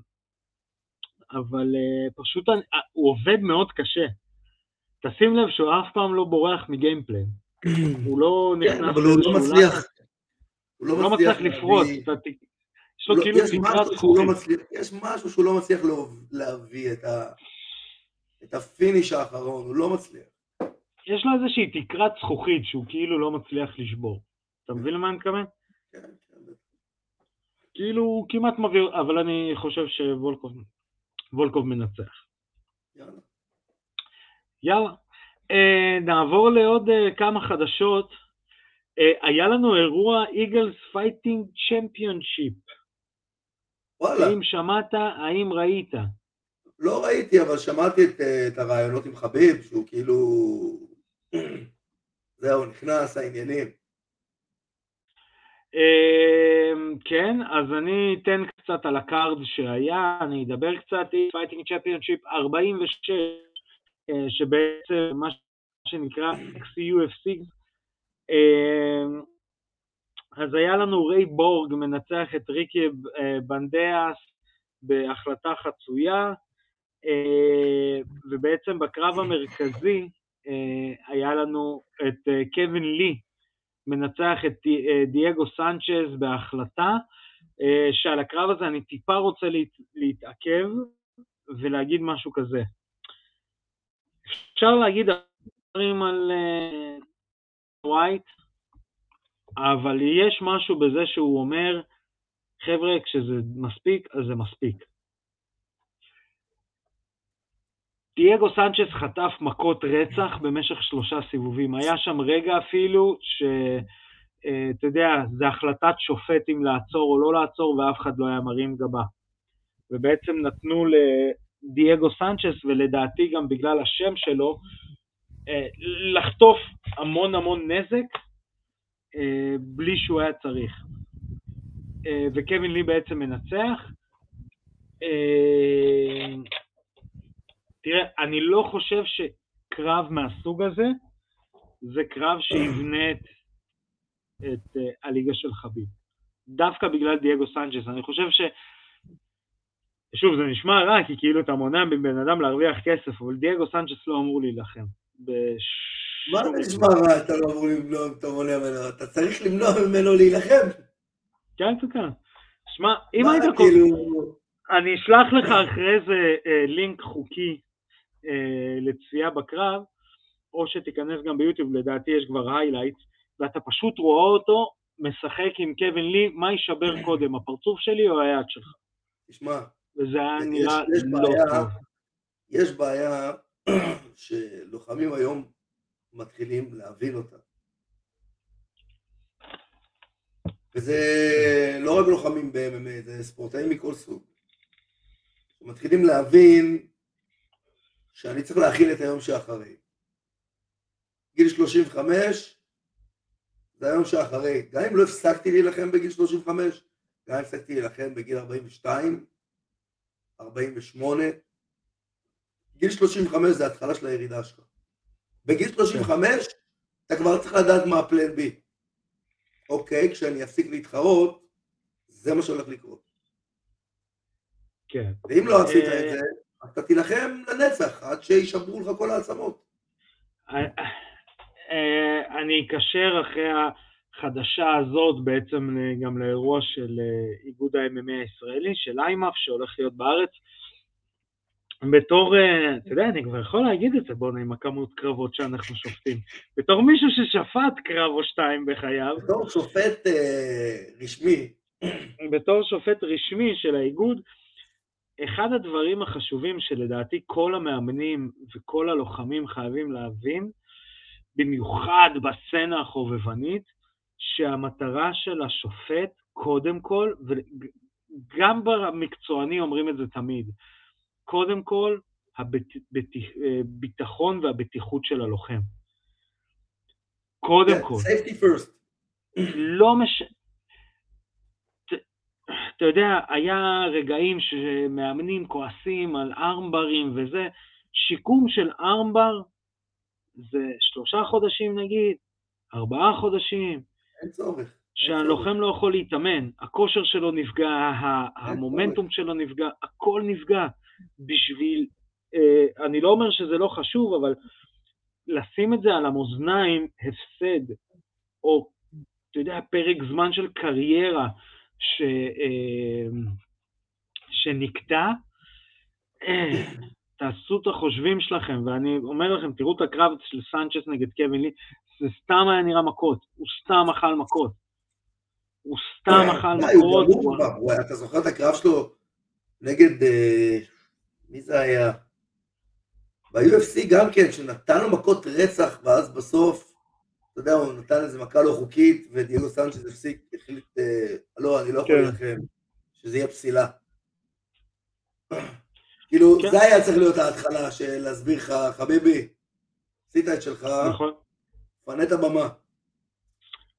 אבל uh, פשוט uh, הוא עובד מאוד קשה. תשים לב שהוא אף פעם לא בורח מגיימפליין. הוא לא נכנס... כן, אבל הוא לא מצליח. הוא לא, לא מצליח לפרוץ. יש לו לא, כאילו תקרת זכוכית. יש משהו שהוא לא מצליח להביא את ה-finish האחרון, הוא לא מצליח. יש לו איזושהי תקרת זכוכית שהוא כאילו לא מצליח לשבור. אתה מבין למה אני מתכוון? כן, כן. כאילו הוא כמעט מביא, אבל אני חושב שוולקוב וולקוב מנצח. יאללה. יאללה. אה, נעבור לעוד אה, כמה חדשות. אה, היה לנו אירוע Eagles Fighting Championship. וואלה. האם שמעת, האם ראית? לא ראיתי, אבל שמעתי את, את הראיונות עם חביב, שהוא כאילו... *clears throat* זהו, נכנס העניינים. אמ, כן, אז אני אתן קצת על ה-card שהיה, אני אדבר קצת, Fighting Championship 46, שבעצם מה שנקרא XUFC, אמ, אז היה לנו ריי בורג מנצח את ריקי אה, בנדאס בהחלטה חצויה, אה, ובעצם בקרב המרכזי אה, היה לנו את קווין לי מנצח את דייגו סנצ'ז בהחלטה, שעל הקרב הזה אני טיפה רוצה להתעכב ולהגיד משהו כזה. אפשר להגיד דברים על ווייט, אבל יש משהו בזה שהוא אומר, חבר'ה, כשזה מספיק, אז זה מספיק. דייגו סנצ'ס חטף מכות רצח במשך שלושה סיבובים. היה שם רגע אפילו שאתה יודע, זה החלטת שופט אם לעצור או לא לעצור, ואף אחד לא היה מרים גבה. ובעצם נתנו לדייגו סנצ'ס, ולדעתי גם בגלל השם שלו, אה, לחטוף המון המון נזק אה, בלי שהוא היה צריך. אה, וקווין לי בעצם מנצח. תראה, אני לא חושב שקרב מהסוג הזה זה קרב שיבנה את, את הליגה של חביב. דווקא בגלל דייגו סנצ'ס. אני חושב ש... שוב, זה נשמע רע, כי כאילו אתה מונע מבן אדם להרוויח כסף, אבל דייגו סנצ'ס לא אמור להילחם. מה זה נשמע רע, אתה לא אמור למנוע, אתה מונע ממנו, אתה צריך למנוע ממנו להילחם. כן, כן, כן. שמע, אם היית כל... כאילו... אני אשלח לך אחרי זה אה, לינק חוקי לצפייה בקרב, או שתיכנס גם ביוטיוב, לדעתי יש כבר היילייט, ואתה פשוט רואה אותו משחק עם קווין לי, מה יישבר קודם, הפרצוף שלי או היד שלך? תשמע, וזה היה נראה לא בעיה, טוב. יש בעיה *clears throat* שלוחמים היום מתחילים להבין אותה. וזה לא רק לוחמים ב-MMA, זה ספורטאים מכל סוג. מתחילים להבין שאני צריך להכיל את היום שאחרי. גיל 35 זה היום שאחרי. גם אם לא הפסקתי להילחם בגיל 35, גם אם הפסקתי להילחם בגיל 42, 48, גיל 35 זה התחלה של הירידה שלך. בגיל 35 אתה כבר צריך לדעת מה הפלן בי. אוקיי, כשאני אפסיק להתחרות, זה מה שהולך לקרות. כן. ואם לא עשית את אה, זה, אתה תילחם לנצח, עד שישברו לך כל העצמות. אה, אה, אני אקשר אחרי החדשה הזאת בעצם גם לאירוע של איגוד ה-MMA הישראלי, של איימאף, שהולך להיות בארץ. בתור, אה, אתה יודע, אני כבר יכול להגיד את זה, בוא'נה, עם הכמות קרבות שאנחנו שופטים. בתור מישהו ששפט קרב או שתיים בחייו. בתור שופט אה, רשמי. בתור שופט רשמי של האיגוד, אחד הדברים החשובים שלדעתי כל המאמנים וכל הלוחמים חייבים להבין, במיוחד בסצנה החובבנית, שהמטרה של השופט, קודם כל, וגם במקצועני אומרים את זה תמיד, קודם כל הביטחון אה, והבטיחות של הלוחם. קודם yeah, כל. safety first. לא מש... אתה יודע, היה רגעים שמאמנים כועסים על ארמברים וזה, שיקום של ארמבר זה שלושה חודשים נגיד, ארבעה חודשים. אין צורך. שהלוחם לא יכול להתאמן, הכושר שלו נפגע, המומנטום שלו נפגע, הכל נפגע. בשביל, אה, אני לא אומר שזה לא חשוב, אבל לשים את זה על המאזניים, הפסד, או, אתה יודע, פרק זמן של קריירה ש, אה, שנקטע, אה, *clears throat* תעשו את החישובים שלכם, ואני אומר לכם, תראו את הקרב של סנצ'ס נגד קווין לי, זה סתם היה נראה מכות, הוא סתם אכל מכות. הוא סתם אכל מכות. אתה זוכר את הקרב שלו נגד מי זה היה? ב-UFC גם כן, שנתן לו מכות רצח, ואז בסוף, אתה יודע, הוא נתן איזה מכה לא חוקית, ודייגו סנצ'ס הפסיק, החליט, אה, לא, אני לא יכול כן. להילחם, שזה יהיה פסילה. כאילו, כן. זה היה צריך להיות ההתחלה של להסביר לך, חביבי, עשית את שלך, נכון. פנה את הבמה.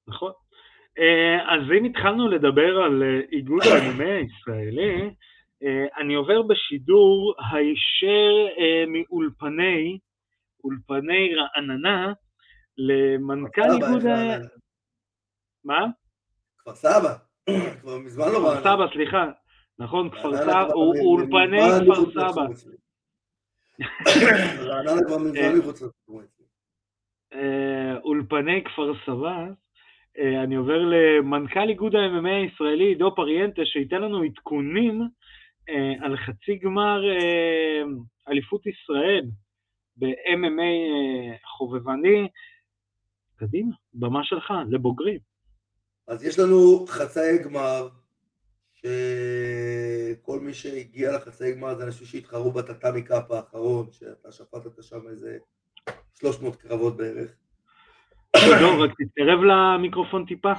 נכון. אה, אז אם התחלנו לדבר על אה, איגוד האנימה הישראלי, אני עובר בשידור הישר מאולפני, אולפני רעננה, למנכ"ל איגוד ה... מה? כפר סבא, *clears throat* כבר מזמן לא. כפר סבא, סליחה. נכון, כפר סבא, אולפני כפר סבא. *coughs* רעננה כבר מזמן מחוץ לסיפור אולפני כפר סבא, אה, אני עובר למנכ"ל איגוד ה-MMA הישראלי, עידו פריאנטה, שייתן לנו עדכונים אה, על חצי גמר אה, אליפות ישראל ב-MMA חובבני. קדימה, במה שלך, לבוגרים. אז יש לנו חצאי גמר, שכל מי שהגיע לחצאי גמר זה אנשים שהתחרו בטאטאמי קאפ האחרון, שאתה שפטת שם איזה 300 קרבות בערך. לא, רק תתקרב למיקרופון טיפה.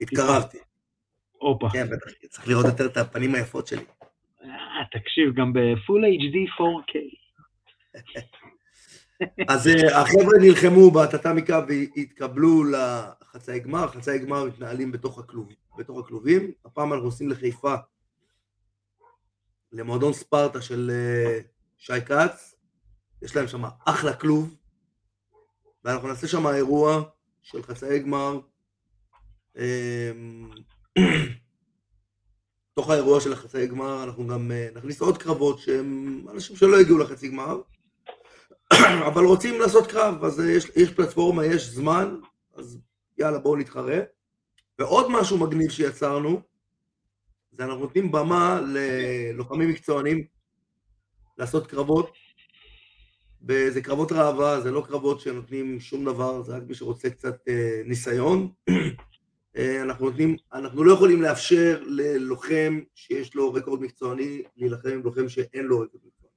התקרבתי. הופה. כן, בטח, צריך לראות יותר את הפנים היפות שלי. אה, תקשיב, גם בפול HD 4K. אז אה, החבר'ה נלחמו בטאטאמיקה והתקבלו לחצאי גמר, חצאי גמר מתנהלים בתוך, הכלוב, בתוך הכלובים, הפעם אנחנו נוסעים לחיפה, למועדון ספרטה של אה, שי כץ, יש להם שם אחלה כלוב, ואנחנו נעשה שם אירוע של חצאי גמר. אמ, תוך האירוע של החצאי גמר אנחנו גם אה, נכניס עוד קרבות שהם אנשים שלא הגיעו לחצי גמר, *coughs* אבל רוצים לעשות קרב, אז אה, יש, יש פלטפורמה, יש זמן, אז יאללה בואו נתחרה. ועוד משהו מגניב שיצרנו, זה אנחנו נותנים במה ללוחמים מקצוענים לעשות קרבות וזה קרבות ראווה, זה לא קרבות שנותנים שום דבר, זה רק מי שרוצה קצת אה, ניסיון. *coughs* אה, אנחנו נותנים, אנחנו לא יכולים לאפשר ללוחם שיש לו רקורד מקצועני להילחם עם לוחם שאין לו רקורד מקצועני.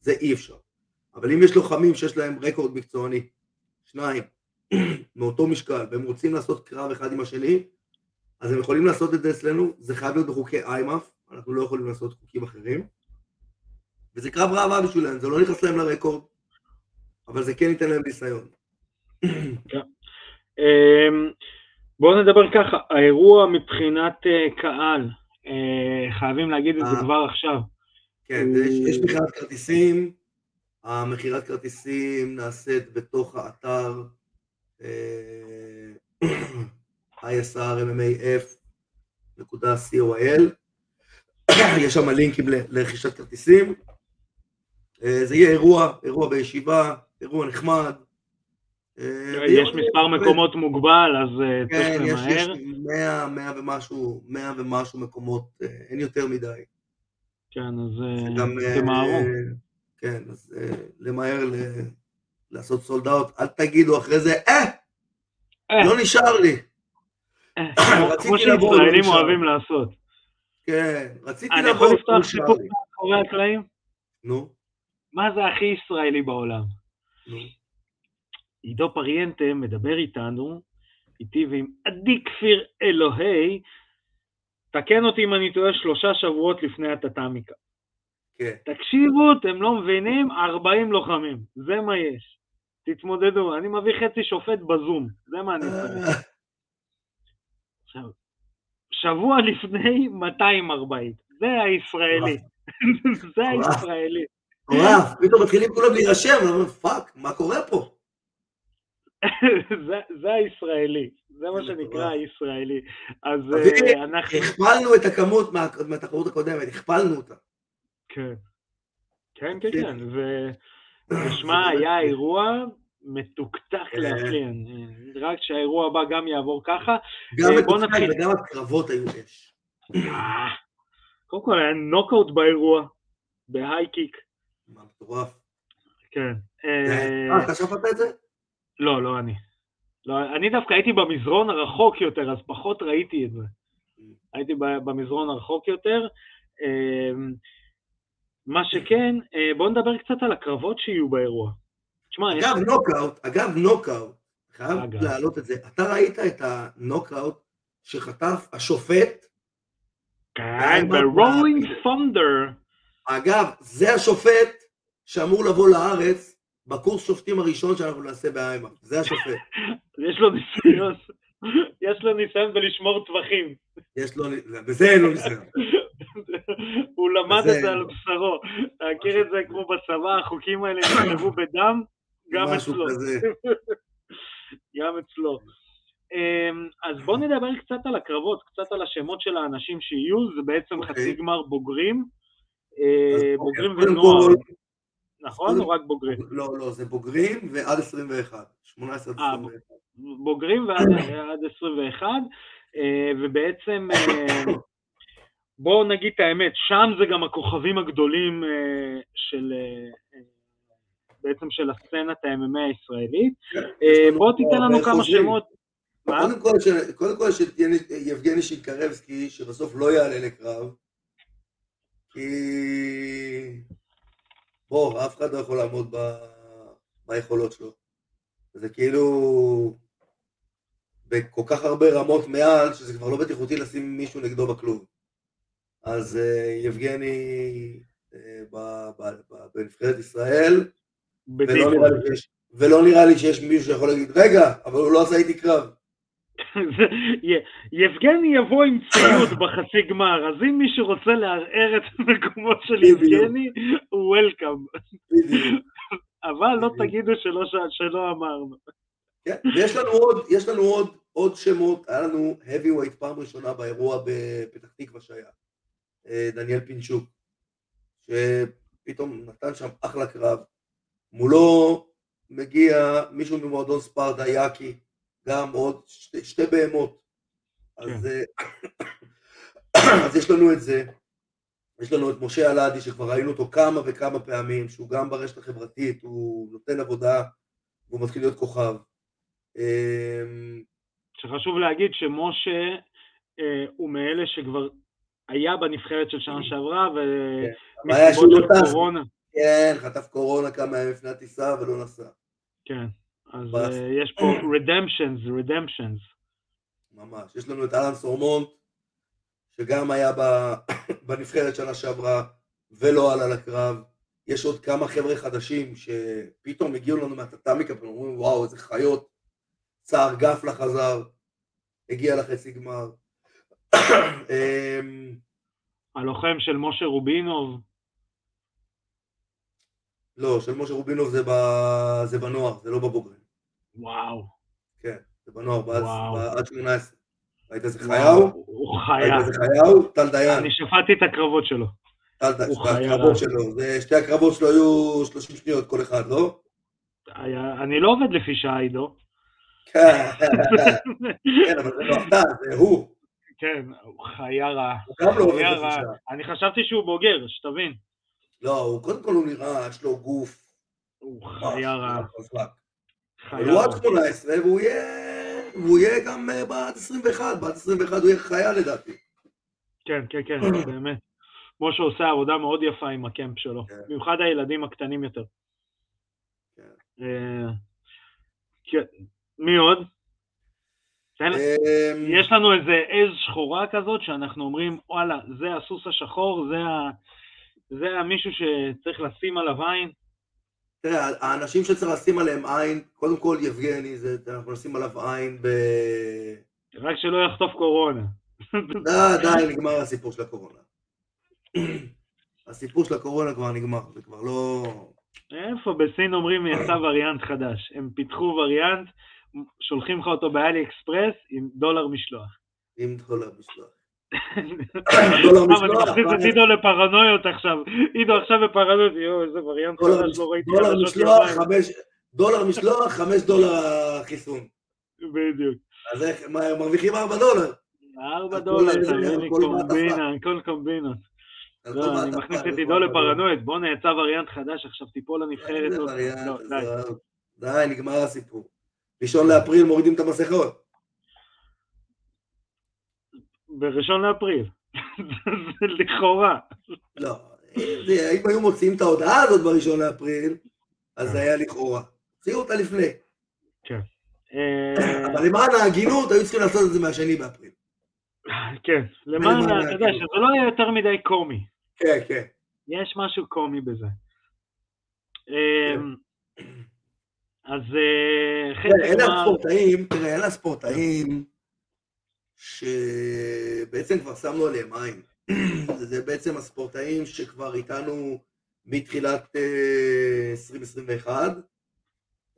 זה אי אפשר. אבל אם יש לוחמים שיש להם רקורד מקצועני, שניים, *clears throat* מאותו משקל, והם רוצים לעשות קרב אחד עם השני, אז הם יכולים לעשות את זה אצלנו, זה חייב להיות בחוקי איימאף, אנחנו לא יכולים לעשות חוקים אחרים. וזה קרב ראווה בשבילם, זה לא נכנס להם לרקורד, אבל זה כן ייתן להם ניסיון. כן. אמ, בואו נדבר ככה, האירוע מבחינת אה, קהל, אה, חייבים להגיד את זה אה. כבר עכשיו. כן, יש מכירת כרטיסים, המכירת כרטיסים נעשית בתוך האתר isrmmaf.coil, יש שם לינקים לרכישת כרטיסים, זה יהיה אירוע, אירוע בישיבה, אירוע נחמד. אה, יש מספר מקומות מוגבל, אז אה, צריך למהר. כן, יש מאה, מאה ומשהו, מאה ומשהו מקומות, אה, אין יותר מדי. כן, אז תמהרו. כן, אז למהר לעשות סולד אאוט, אל תגידו אחרי זה, אה, לא נשאר לי. *coughs* כמו שישראלים אוהבים לעשות. כן, רציתי לבוא, אני יכול לפתוח סיפור מאחורי הקלעים? נו. מה זה הכי ישראלי בעולם? עידו פריאנטה מדבר איתנו, איתי ועם עדי כפיר אלוהי, תקן אותי אם אני טועה שלושה שבועות לפני הטאטאמיקה. כן. תקשיבו, אתם לא מבינים, 40 לוחמים, זה מה יש. תתמודדו, אני מביא חצי שופט בזום, זה מה אני צריך. עכשיו, שבוע לפני 240, זה הישראלי. *laughs* זה הישראלי. מטורף, פתאום מתחילים כולם להירשם, fuck, מה קורה פה? *laughs* זה הישראלי, זה מה שנקרא הישראלי. אז אה, אנחנו... הכפלנו את הכמות מהתחרות הקודמת, הכפלנו אותה. כן. כן, כן, כן, *coughs* ושמע, היה אירוע מתוקתק כן. לאפיין, רק שהאירוע הבא גם יעבור ככה. גם אה, מתוקתק וגם הקרבות היו אש. אה, קודם כל היה נוקאוט באירוע, ב high kick. מה מטורף. כן. אה, אתה שפטת את זה? לא, לא אני. לא, אני דווקא הייתי במזרון הרחוק יותר, אז פחות ראיתי את זה. הייתי במזרון הרחוק יותר. מה שכן, אה, בואו נדבר קצת על הקרבות שיהיו באירוע. תשמע, אגב, יש... נוקאוט, אגב, נוקאוט, חייב אגב. להעלות את זה. אתה ראית את הנוקאוט שחטף השופט? כן, ב-Rolling Thunder. אגב, זה השופט שאמור לבוא לארץ בקורס שופטים הראשון שאנחנו נעשה באיימה. זה השופט. *laughs* יש לו ניסיון. יש לו ניסיון בלשמור טווחים. יש לו, בזה אין לו ניסיון. *laughs* *laughs* הוא למד את זה על בשרו. להכיר את זה כמו בצבא, החוקים האלה *coughs* נכתבו בדם, גם אצלו. *laughs* גם אצלו. אמ, אז בואו נדבר קצת על הקרבות, קצת על השמות של האנשים שיהיו, זה בעצם אוקיי. חצי גמר בוגרים, אה, בוגרים ונוער. נכון או רק בוגרים? לא, לא, זה בוגרים ועד 21, 18 עד 21. אה, בוגרים ועד *coughs* 21, אה, ובעצם *coughs* בואו נגיד את האמת, שם זה גם הכוכבים הגדולים של בעצם של הסצנת ה-MMA הישראלית. כן, בואו תיתן לנו כמה שמות. קודם כל של יבגני שיקרבסקי, שבסוף לא יעלה לקרב, כי בוא, אף אחד לא יכול לעמוד. ביכולות שלו. זה כאילו בכל כך הרבה רמות מעל, שזה כבר לא בטיחותי לשים מישהו נגדו בכלוב. אז uh, יבגני uh, בנבחרת ישראל, ולא נראה, שיש, ולא נראה לי שיש מישהו שיכול להגיד, רגע, אבל הוא לא עשה איתי קרב. יבגני יבוא עם ציוד בחצי גמר, אז אם מישהו רוצה לערער את המקומות של יבגני, הוא וולקאם. אבל לא תגידו שלא אמרנו. כן, ויש לנו עוד, יש לנו עוד, עוד שמות, היה לנו heavyweight פעם ראשונה באירוע בפתח תקווה שהיה, אה, דניאל פינצ'וק, שפתאום נתן שם אחלה קרב, מולו מגיע מישהו ממועדון ספרדה, יאקי, גם עוד שתי, שתי בהמות. אז, כן. אה, *coughs* אז יש לנו את זה. יש לנו את משה אלעדי שכבר ראינו אותו כמה וכמה פעמים, שהוא גם ברשת החברתית, הוא נותן עבודה והוא מתחיל להיות כוכב. אמ, שחשוב להגיד שמשה אה, הוא מאלה שכבר היה בנבחרת של שנה שעברה ומסיבות כן. של קורונה. כן, חטף קורונה כמה ימים לפני הטיסה ולא נסע. כן. אז uh, יש פה redemptions, redemptions. ממש. יש לנו את אלן סורמונט, שגם היה *coughs* בנבחרת שנה שעברה, ולא עלה לקרב. יש עוד כמה חבר'ה חדשים שפתאום הגיעו לנו מהטאטאמיקה, ואומרים וואו איזה חיות. צער גפלה חזר, הגיע לחצי גמר. אמ, הלוחם של משה רובינוב. לא, של משה רובינוב זה, ב... זה בנוער, זה לא בבוגרים. וואו. כן, זה בנוער, עד 18. ראית איזה חייהו? הוא חיה. ראית איזה חייהו? טל דיין. אני שפטתי את הקרבות שלו. טל דיין, הקרבות שלו. שתי הקרבות שלו היו 30 שניות כל אחד, לא? אני לא עובד לפי שעה, עידו. כן, *laughs* כן, אבל זה לא אתה, זה הוא. כן, הוא חיה רע. גם לא עובד לפי. אני חשבתי שהוא בוגר, שתבין. לא, הוא קודם כל הוא נראה, יש לו גוף. הוא חיה רע. הוא עד 18 והוא יהיה, גם אה, בעד 21, בעד 21 הוא יהיה חיה לדעתי. כן, כן, כן, *clears throat* באמת. שהוא עושה עבודה מאוד יפה עם הקמפ שלו, כן. במיוחד הילדים הקטנים יותר. כן. אה, כן. מי עוד? אמ, יש לנו איזה עז שחורה כזאת שאנחנו אומרים, וואלה, זה הסוס השחור, זה, ה... זה המישהו שצריך לשים עליו עין. תראה, האנשים שצריך לשים עליהם עין, קודם כל יבגני, זה, אנחנו נשים עליו עין ב... רק שלא יחטוף קורונה. די, די, נגמר הסיפור של הקורונה. הסיפור של הקורונה כבר נגמר, זה כבר לא... איפה? בסין אומרים יצא וריאנט חדש. הם פיתחו וריאנט, שולחים לך אותו באלי אקספרס עם דולר משלוח. עם דולר משלוח. *coughs* אני מכניס את עידו לפרנויות עכשיו, עידו עכשיו בפרנויות, יואו איזה וריאנט חדש לא ראיתי דולר משלוח, חמש דולר החיסון. בדיוק. אז איך, מרוויחים ארבע דולר. ארבע דולר, קומבינה, הכל קומבינות. לא, אני מכניס את עידו לפרנויות, בואנה יצא וריאנט חדש, עכשיו תיפול לנבחרת. לא, די, נגמר הסיפור. ראשון לאפריל מורידים את המסכות. בראשון לאפריל. *laughs* זה לכאורה. לא, אם היו מוציאים את ההודעה הזאת בראשון לאפריל, אז זה היה לכאורה. הוציאו אותה לפני. כן. אבל למען ההגינות היו צריכים לעשות את זה מהשני באפריל. כן, למען, אתה יודע, שזה לא יהיה יותר מדי קומי. כן, כן. יש משהו קומי בזה. אז אה, חלק מה... אלה הספורטאים, תראה, אלה הספורטאים שבעצם כבר שמנו עליהם עין. *clears throat* זה בעצם הספורטאים שכבר איתנו מתחילת 2021, אה,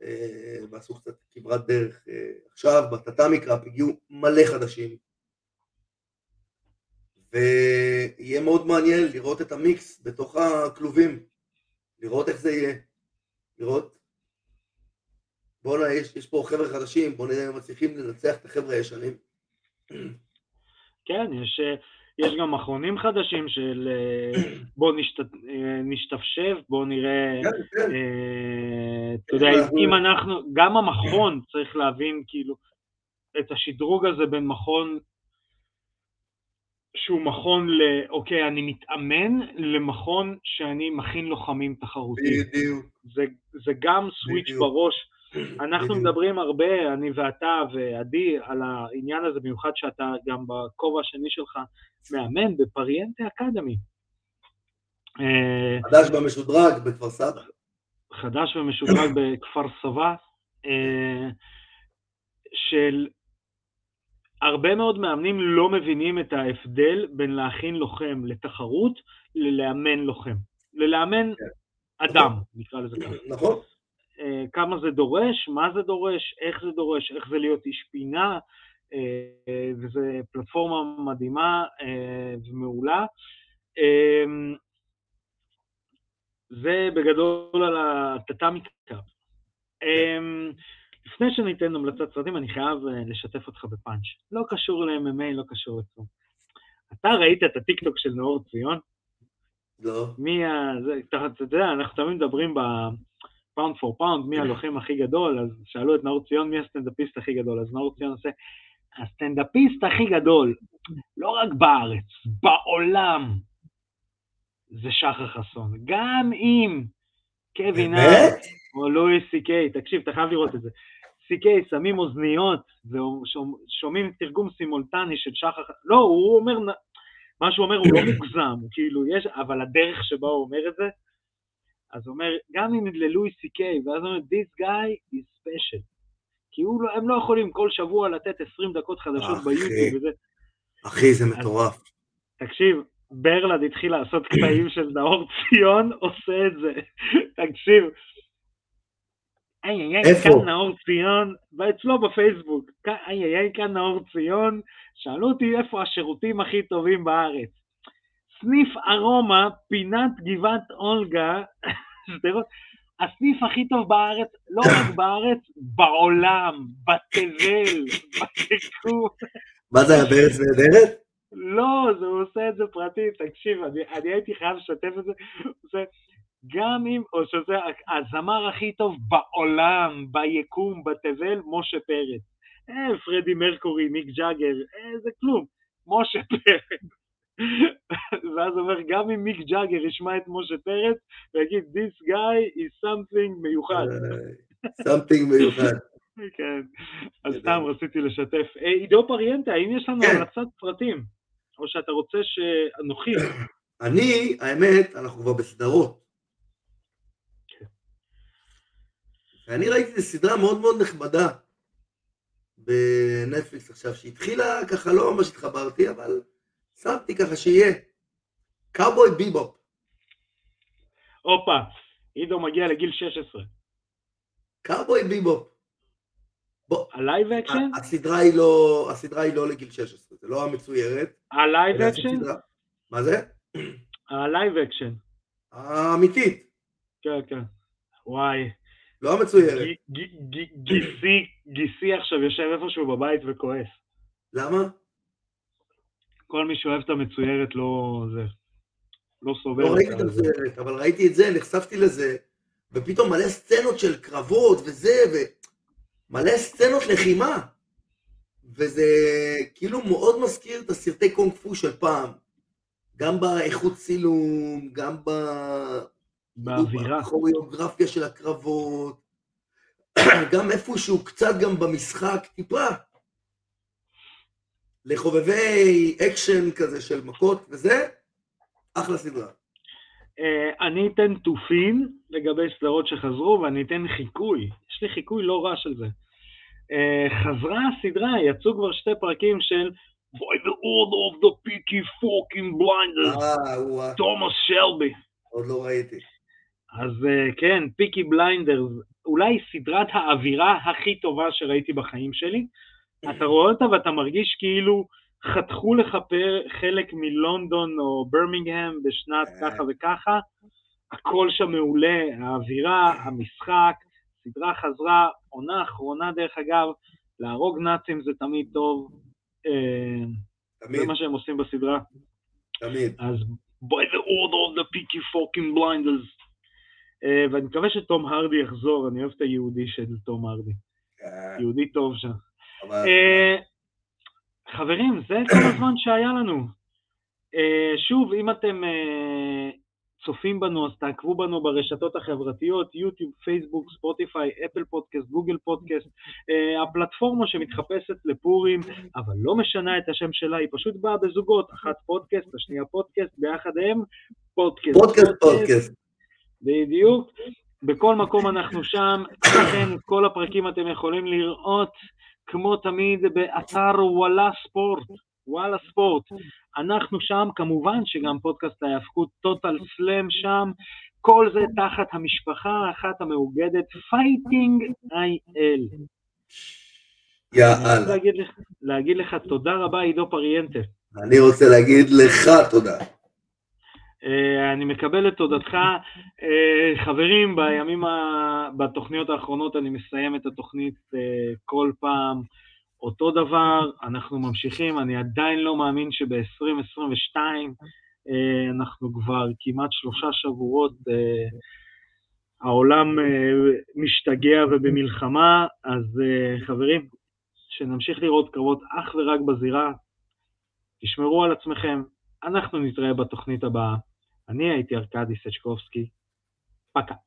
אה, ועשו קצת כברת דרך. עכשיו, בטאטאמי קראפ הגיעו מלא חדשים, ויהיה מאוד מעניין לראות את המיקס בתוך הכלובים, לראות איך זה יהיה, לראות, בואנה, יש, יש פה חבר'ה חדשים, בואו נראה אם מצליחים לנצח את החבר'ה הישנים. כן, יש, יש גם אחרונים חדשים של בואו נשת, נשתפשף, בואו נראה, כן, כן. אה, אתה יודע, אם אנחנו, גם המכון צריך להבין כאילו את השדרוג הזה בין מכון שהוא מכון ל... אוקיי, אני מתאמן למכון שאני מכין לוחמים תחרותיים. בדיוק. זה, זה גם סוויץ' בדיוק. בראש. אנחנו. מדברים הרבה, אני ואתה ועדי, על העניין הזה, במיוחד שאתה גם בכובע השני שלך מאמן בפריאנטה אקדמי. אה, חדש במשודרג בכפר סבא. חדש ומשודרג *coughs* בכפר סבא, אה, של הרבה מאוד מאמנים לא מבינים את ההבדל בין להכין לוחם לתחרות ללאמן לוחם. ללאמן כן. אדם. נקרא לזה ככה. נכון. אה, כמה זה דורש, מה זה דורש, איך זה דורש, איך זה להיות איש פינה, אה, וזו פלטפורמה מדהימה אה, ומעולה. זה בגדול על ה Tatami Cup. לפני שניתן המלצת סרטים, אני חייב לשתף אותך בפאנץ'. לא קשור ל-MMA, לא קשור לכלום. אתה ראית את הטיקטוק של נאור ציון? לא. מי ה... אתה יודע, אנחנו תמיד מדברים ב pound for pound, מי הלוחם הכי גדול, אז שאלו את נאור ציון מי הסטנדאפיסט הכי גדול, אז נאור ציון עושה, הסטנדאפיסט הכי גדול, לא רק בארץ, בעולם, זה שחר חסון. גם אם קווין הארט או לואי סי קיי, תקשיב, אתה חייב לראות את זה. סי.קיי שמים אוזניות ושומעים תרגום סימולטני של שחר, לא, הוא אומר, מה שהוא אומר הוא לא מוגזם, כאילו יש, אבל הדרך שבה הוא אומר את זה, אז הוא אומר, גם אם ללואי סי.קיי, ואז הוא אומר, this guy is special. כי לא, הם לא יכולים כל שבוע לתת 20 דקות חדשות ביוטיוב וזה. אחי, זה מטורף. תקשיב, ברלד התחיל לעשות קטעים של נאור ציון, *laughs* עושה את זה. תקשיב, איי איי איי, כאן נאור ציון, ואצלו בפייסבוק, איי איי איי, כאן נאור ציון, שאלו אותי איפה השירותים הכי טובים בארץ. סניף ארומה, פינת גבעת אולגה, *laughs* שדרות, הסניף הכי טוב בארץ, לא רק *laughs* בארץ, בעולם, בתבל, *laughs* בתקום. מה זה היה בארץ נהדרת? לא, זה הוא עושה את זה פרטי, תקשיב, אני, אני הייתי חייב לשתף את זה, עושה, גם אם, או שזה הזמר הכי טוב בעולם, ביקום, בתבל, משה פרץ. אה, פרדי מרקורי, מיק ג'אגר, אה, זה כלום, משה פרץ. *laughs* ואז אומר, גם אם מיק ג'אגר ישמע את משה פרץ, ויגיד, this guy is something מיוחד. something מיוחד. *laughs* כן, אז סתם רציתי לשתף. אה, עידו פריאנטה, האם יש לנו כן. המלצת פרטים? או שאתה רוצה שנוכיח? *coughs* אני, האמת, אנחנו כבר בסדרות. ואני ראיתי סדרה מאוד מאוד נחמדה בנטפליקס עכשיו, שהתחילה ככה, לא ממש התחברתי, אבל שמתי ככה שיהיה. Cowboy Bebop. הופה, עידו מגיע לגיל 16. Cowboy Bebop. ה live action? הסדרה היא לא, הסדרה היא לא לגיל 16, זה לא המצוירת. ה live action? מה זה? ה live action. האמיתית. כן, כן. וואי. לא המצוירת. גיסי, גיסי עכשיו יושב איפשהו בבית וכועס. למה? כל מי שאוהב את המצוירת לא... זה... לא סובל. לא ראיתי את המצוירת, אבל ראיתי את זה, נחשפתי לזה, ופתאום מלא סצנות של קרבות וזה, ומלא סצנות לחימה. וזה כאילו מאוד מזכיר את הסרטי קונג פו של פעם. גם באיכות צילום, גם ב... באווירה. בכוריאוגרפיה של הקרבות, *clears throat* גם איפשהו קצת גם במשחק, טיפה. לחובבי אקשן כזה של מכות וזה, אחלה סדרה. אה, אני אתן תופין לגבי סדרות שחזרו, ואני אתן חיקוי. יש לי חיקוי לא רע של זה. אה, חזרה הסדרה, יצאו כבר שתי פרקים של by the order of the peaky fucking blinders, תומאס שלבי. עוד לא ראיתי. אז uh, כן, פיקי בליינדרס, אולי סדרת האווירה הכי טובה שראיתי בחיים שלי. אתה רואה אותה ואתה מרגיש כאילו חתכו לך חלק מלונדון או ברמינגהם בשנת אה. ככה וככה, הכל שם מעולה, האווירה, המשחק, סדרה חזרה, עונה אחרונה דרך אגב, להרוג נאצים זה תמיד טוב, אה, תמיד. זה מה שהם עושים בסדרה. תמיד. אז by the order of the picky fucking blinders. Uh, ואני מקווה שתום הרדי יחזור, אני אוהב את היהודי של תום הרדי. יהודי טוב שם. Uh, חברים, זה כל הזמן שהיה לנו. Uh, שוב, אם אתם uh, צופים בנו, אז תעקבו בנו ברשתות החברתיות, יוטיוב, פייסבוק, ספוטיפיי, אפל פודקאסט, גוגל פודקאסט, הפלטפורמה שמתחפשת לפורים, אבל לא משנה את השם שלה, היא פשוט באה בזוגות, אחת פודקאסט, השנייה פודקאסט, ביחד הם פודקאסט. פודקאסט, פודקאסט. בדיוק. בכל מקום אנחנו שם, לכן כל הפרקים אתם יכולים לראות כמו תמיד באתר וואלה ספורט, וואלה ספורט. אנחנו שם, כמובן שגם פודקאסט ההאבקות Total Slam שם, כל זה תחת המשפחה האחת המאוגדת, Fighting איי-אל. יאללה. להגיד לך תודה רבה, עידו פריאנטה. אני רוצה להגיד לך תודה. אה, אני מקבל את תודתך. אה, חברים, בימים, ה... בתוכניות האחרונות אני מסיים את התוכנית אה, כל פעם אותו דבר, אנחנו ממשיכים, אני עדיין לא מאמין שב-2022 אנחנו כבר כמעט שלושה שבועות, העולם משתגע ובמלחמה, אז חברים, שנמשיך לראות קרבות אך ורק בזירה, תשמרו על עצמכם, אנחנו נתראה בתוכנית הבאה. а не ајте Аркади Сечковски. Пака.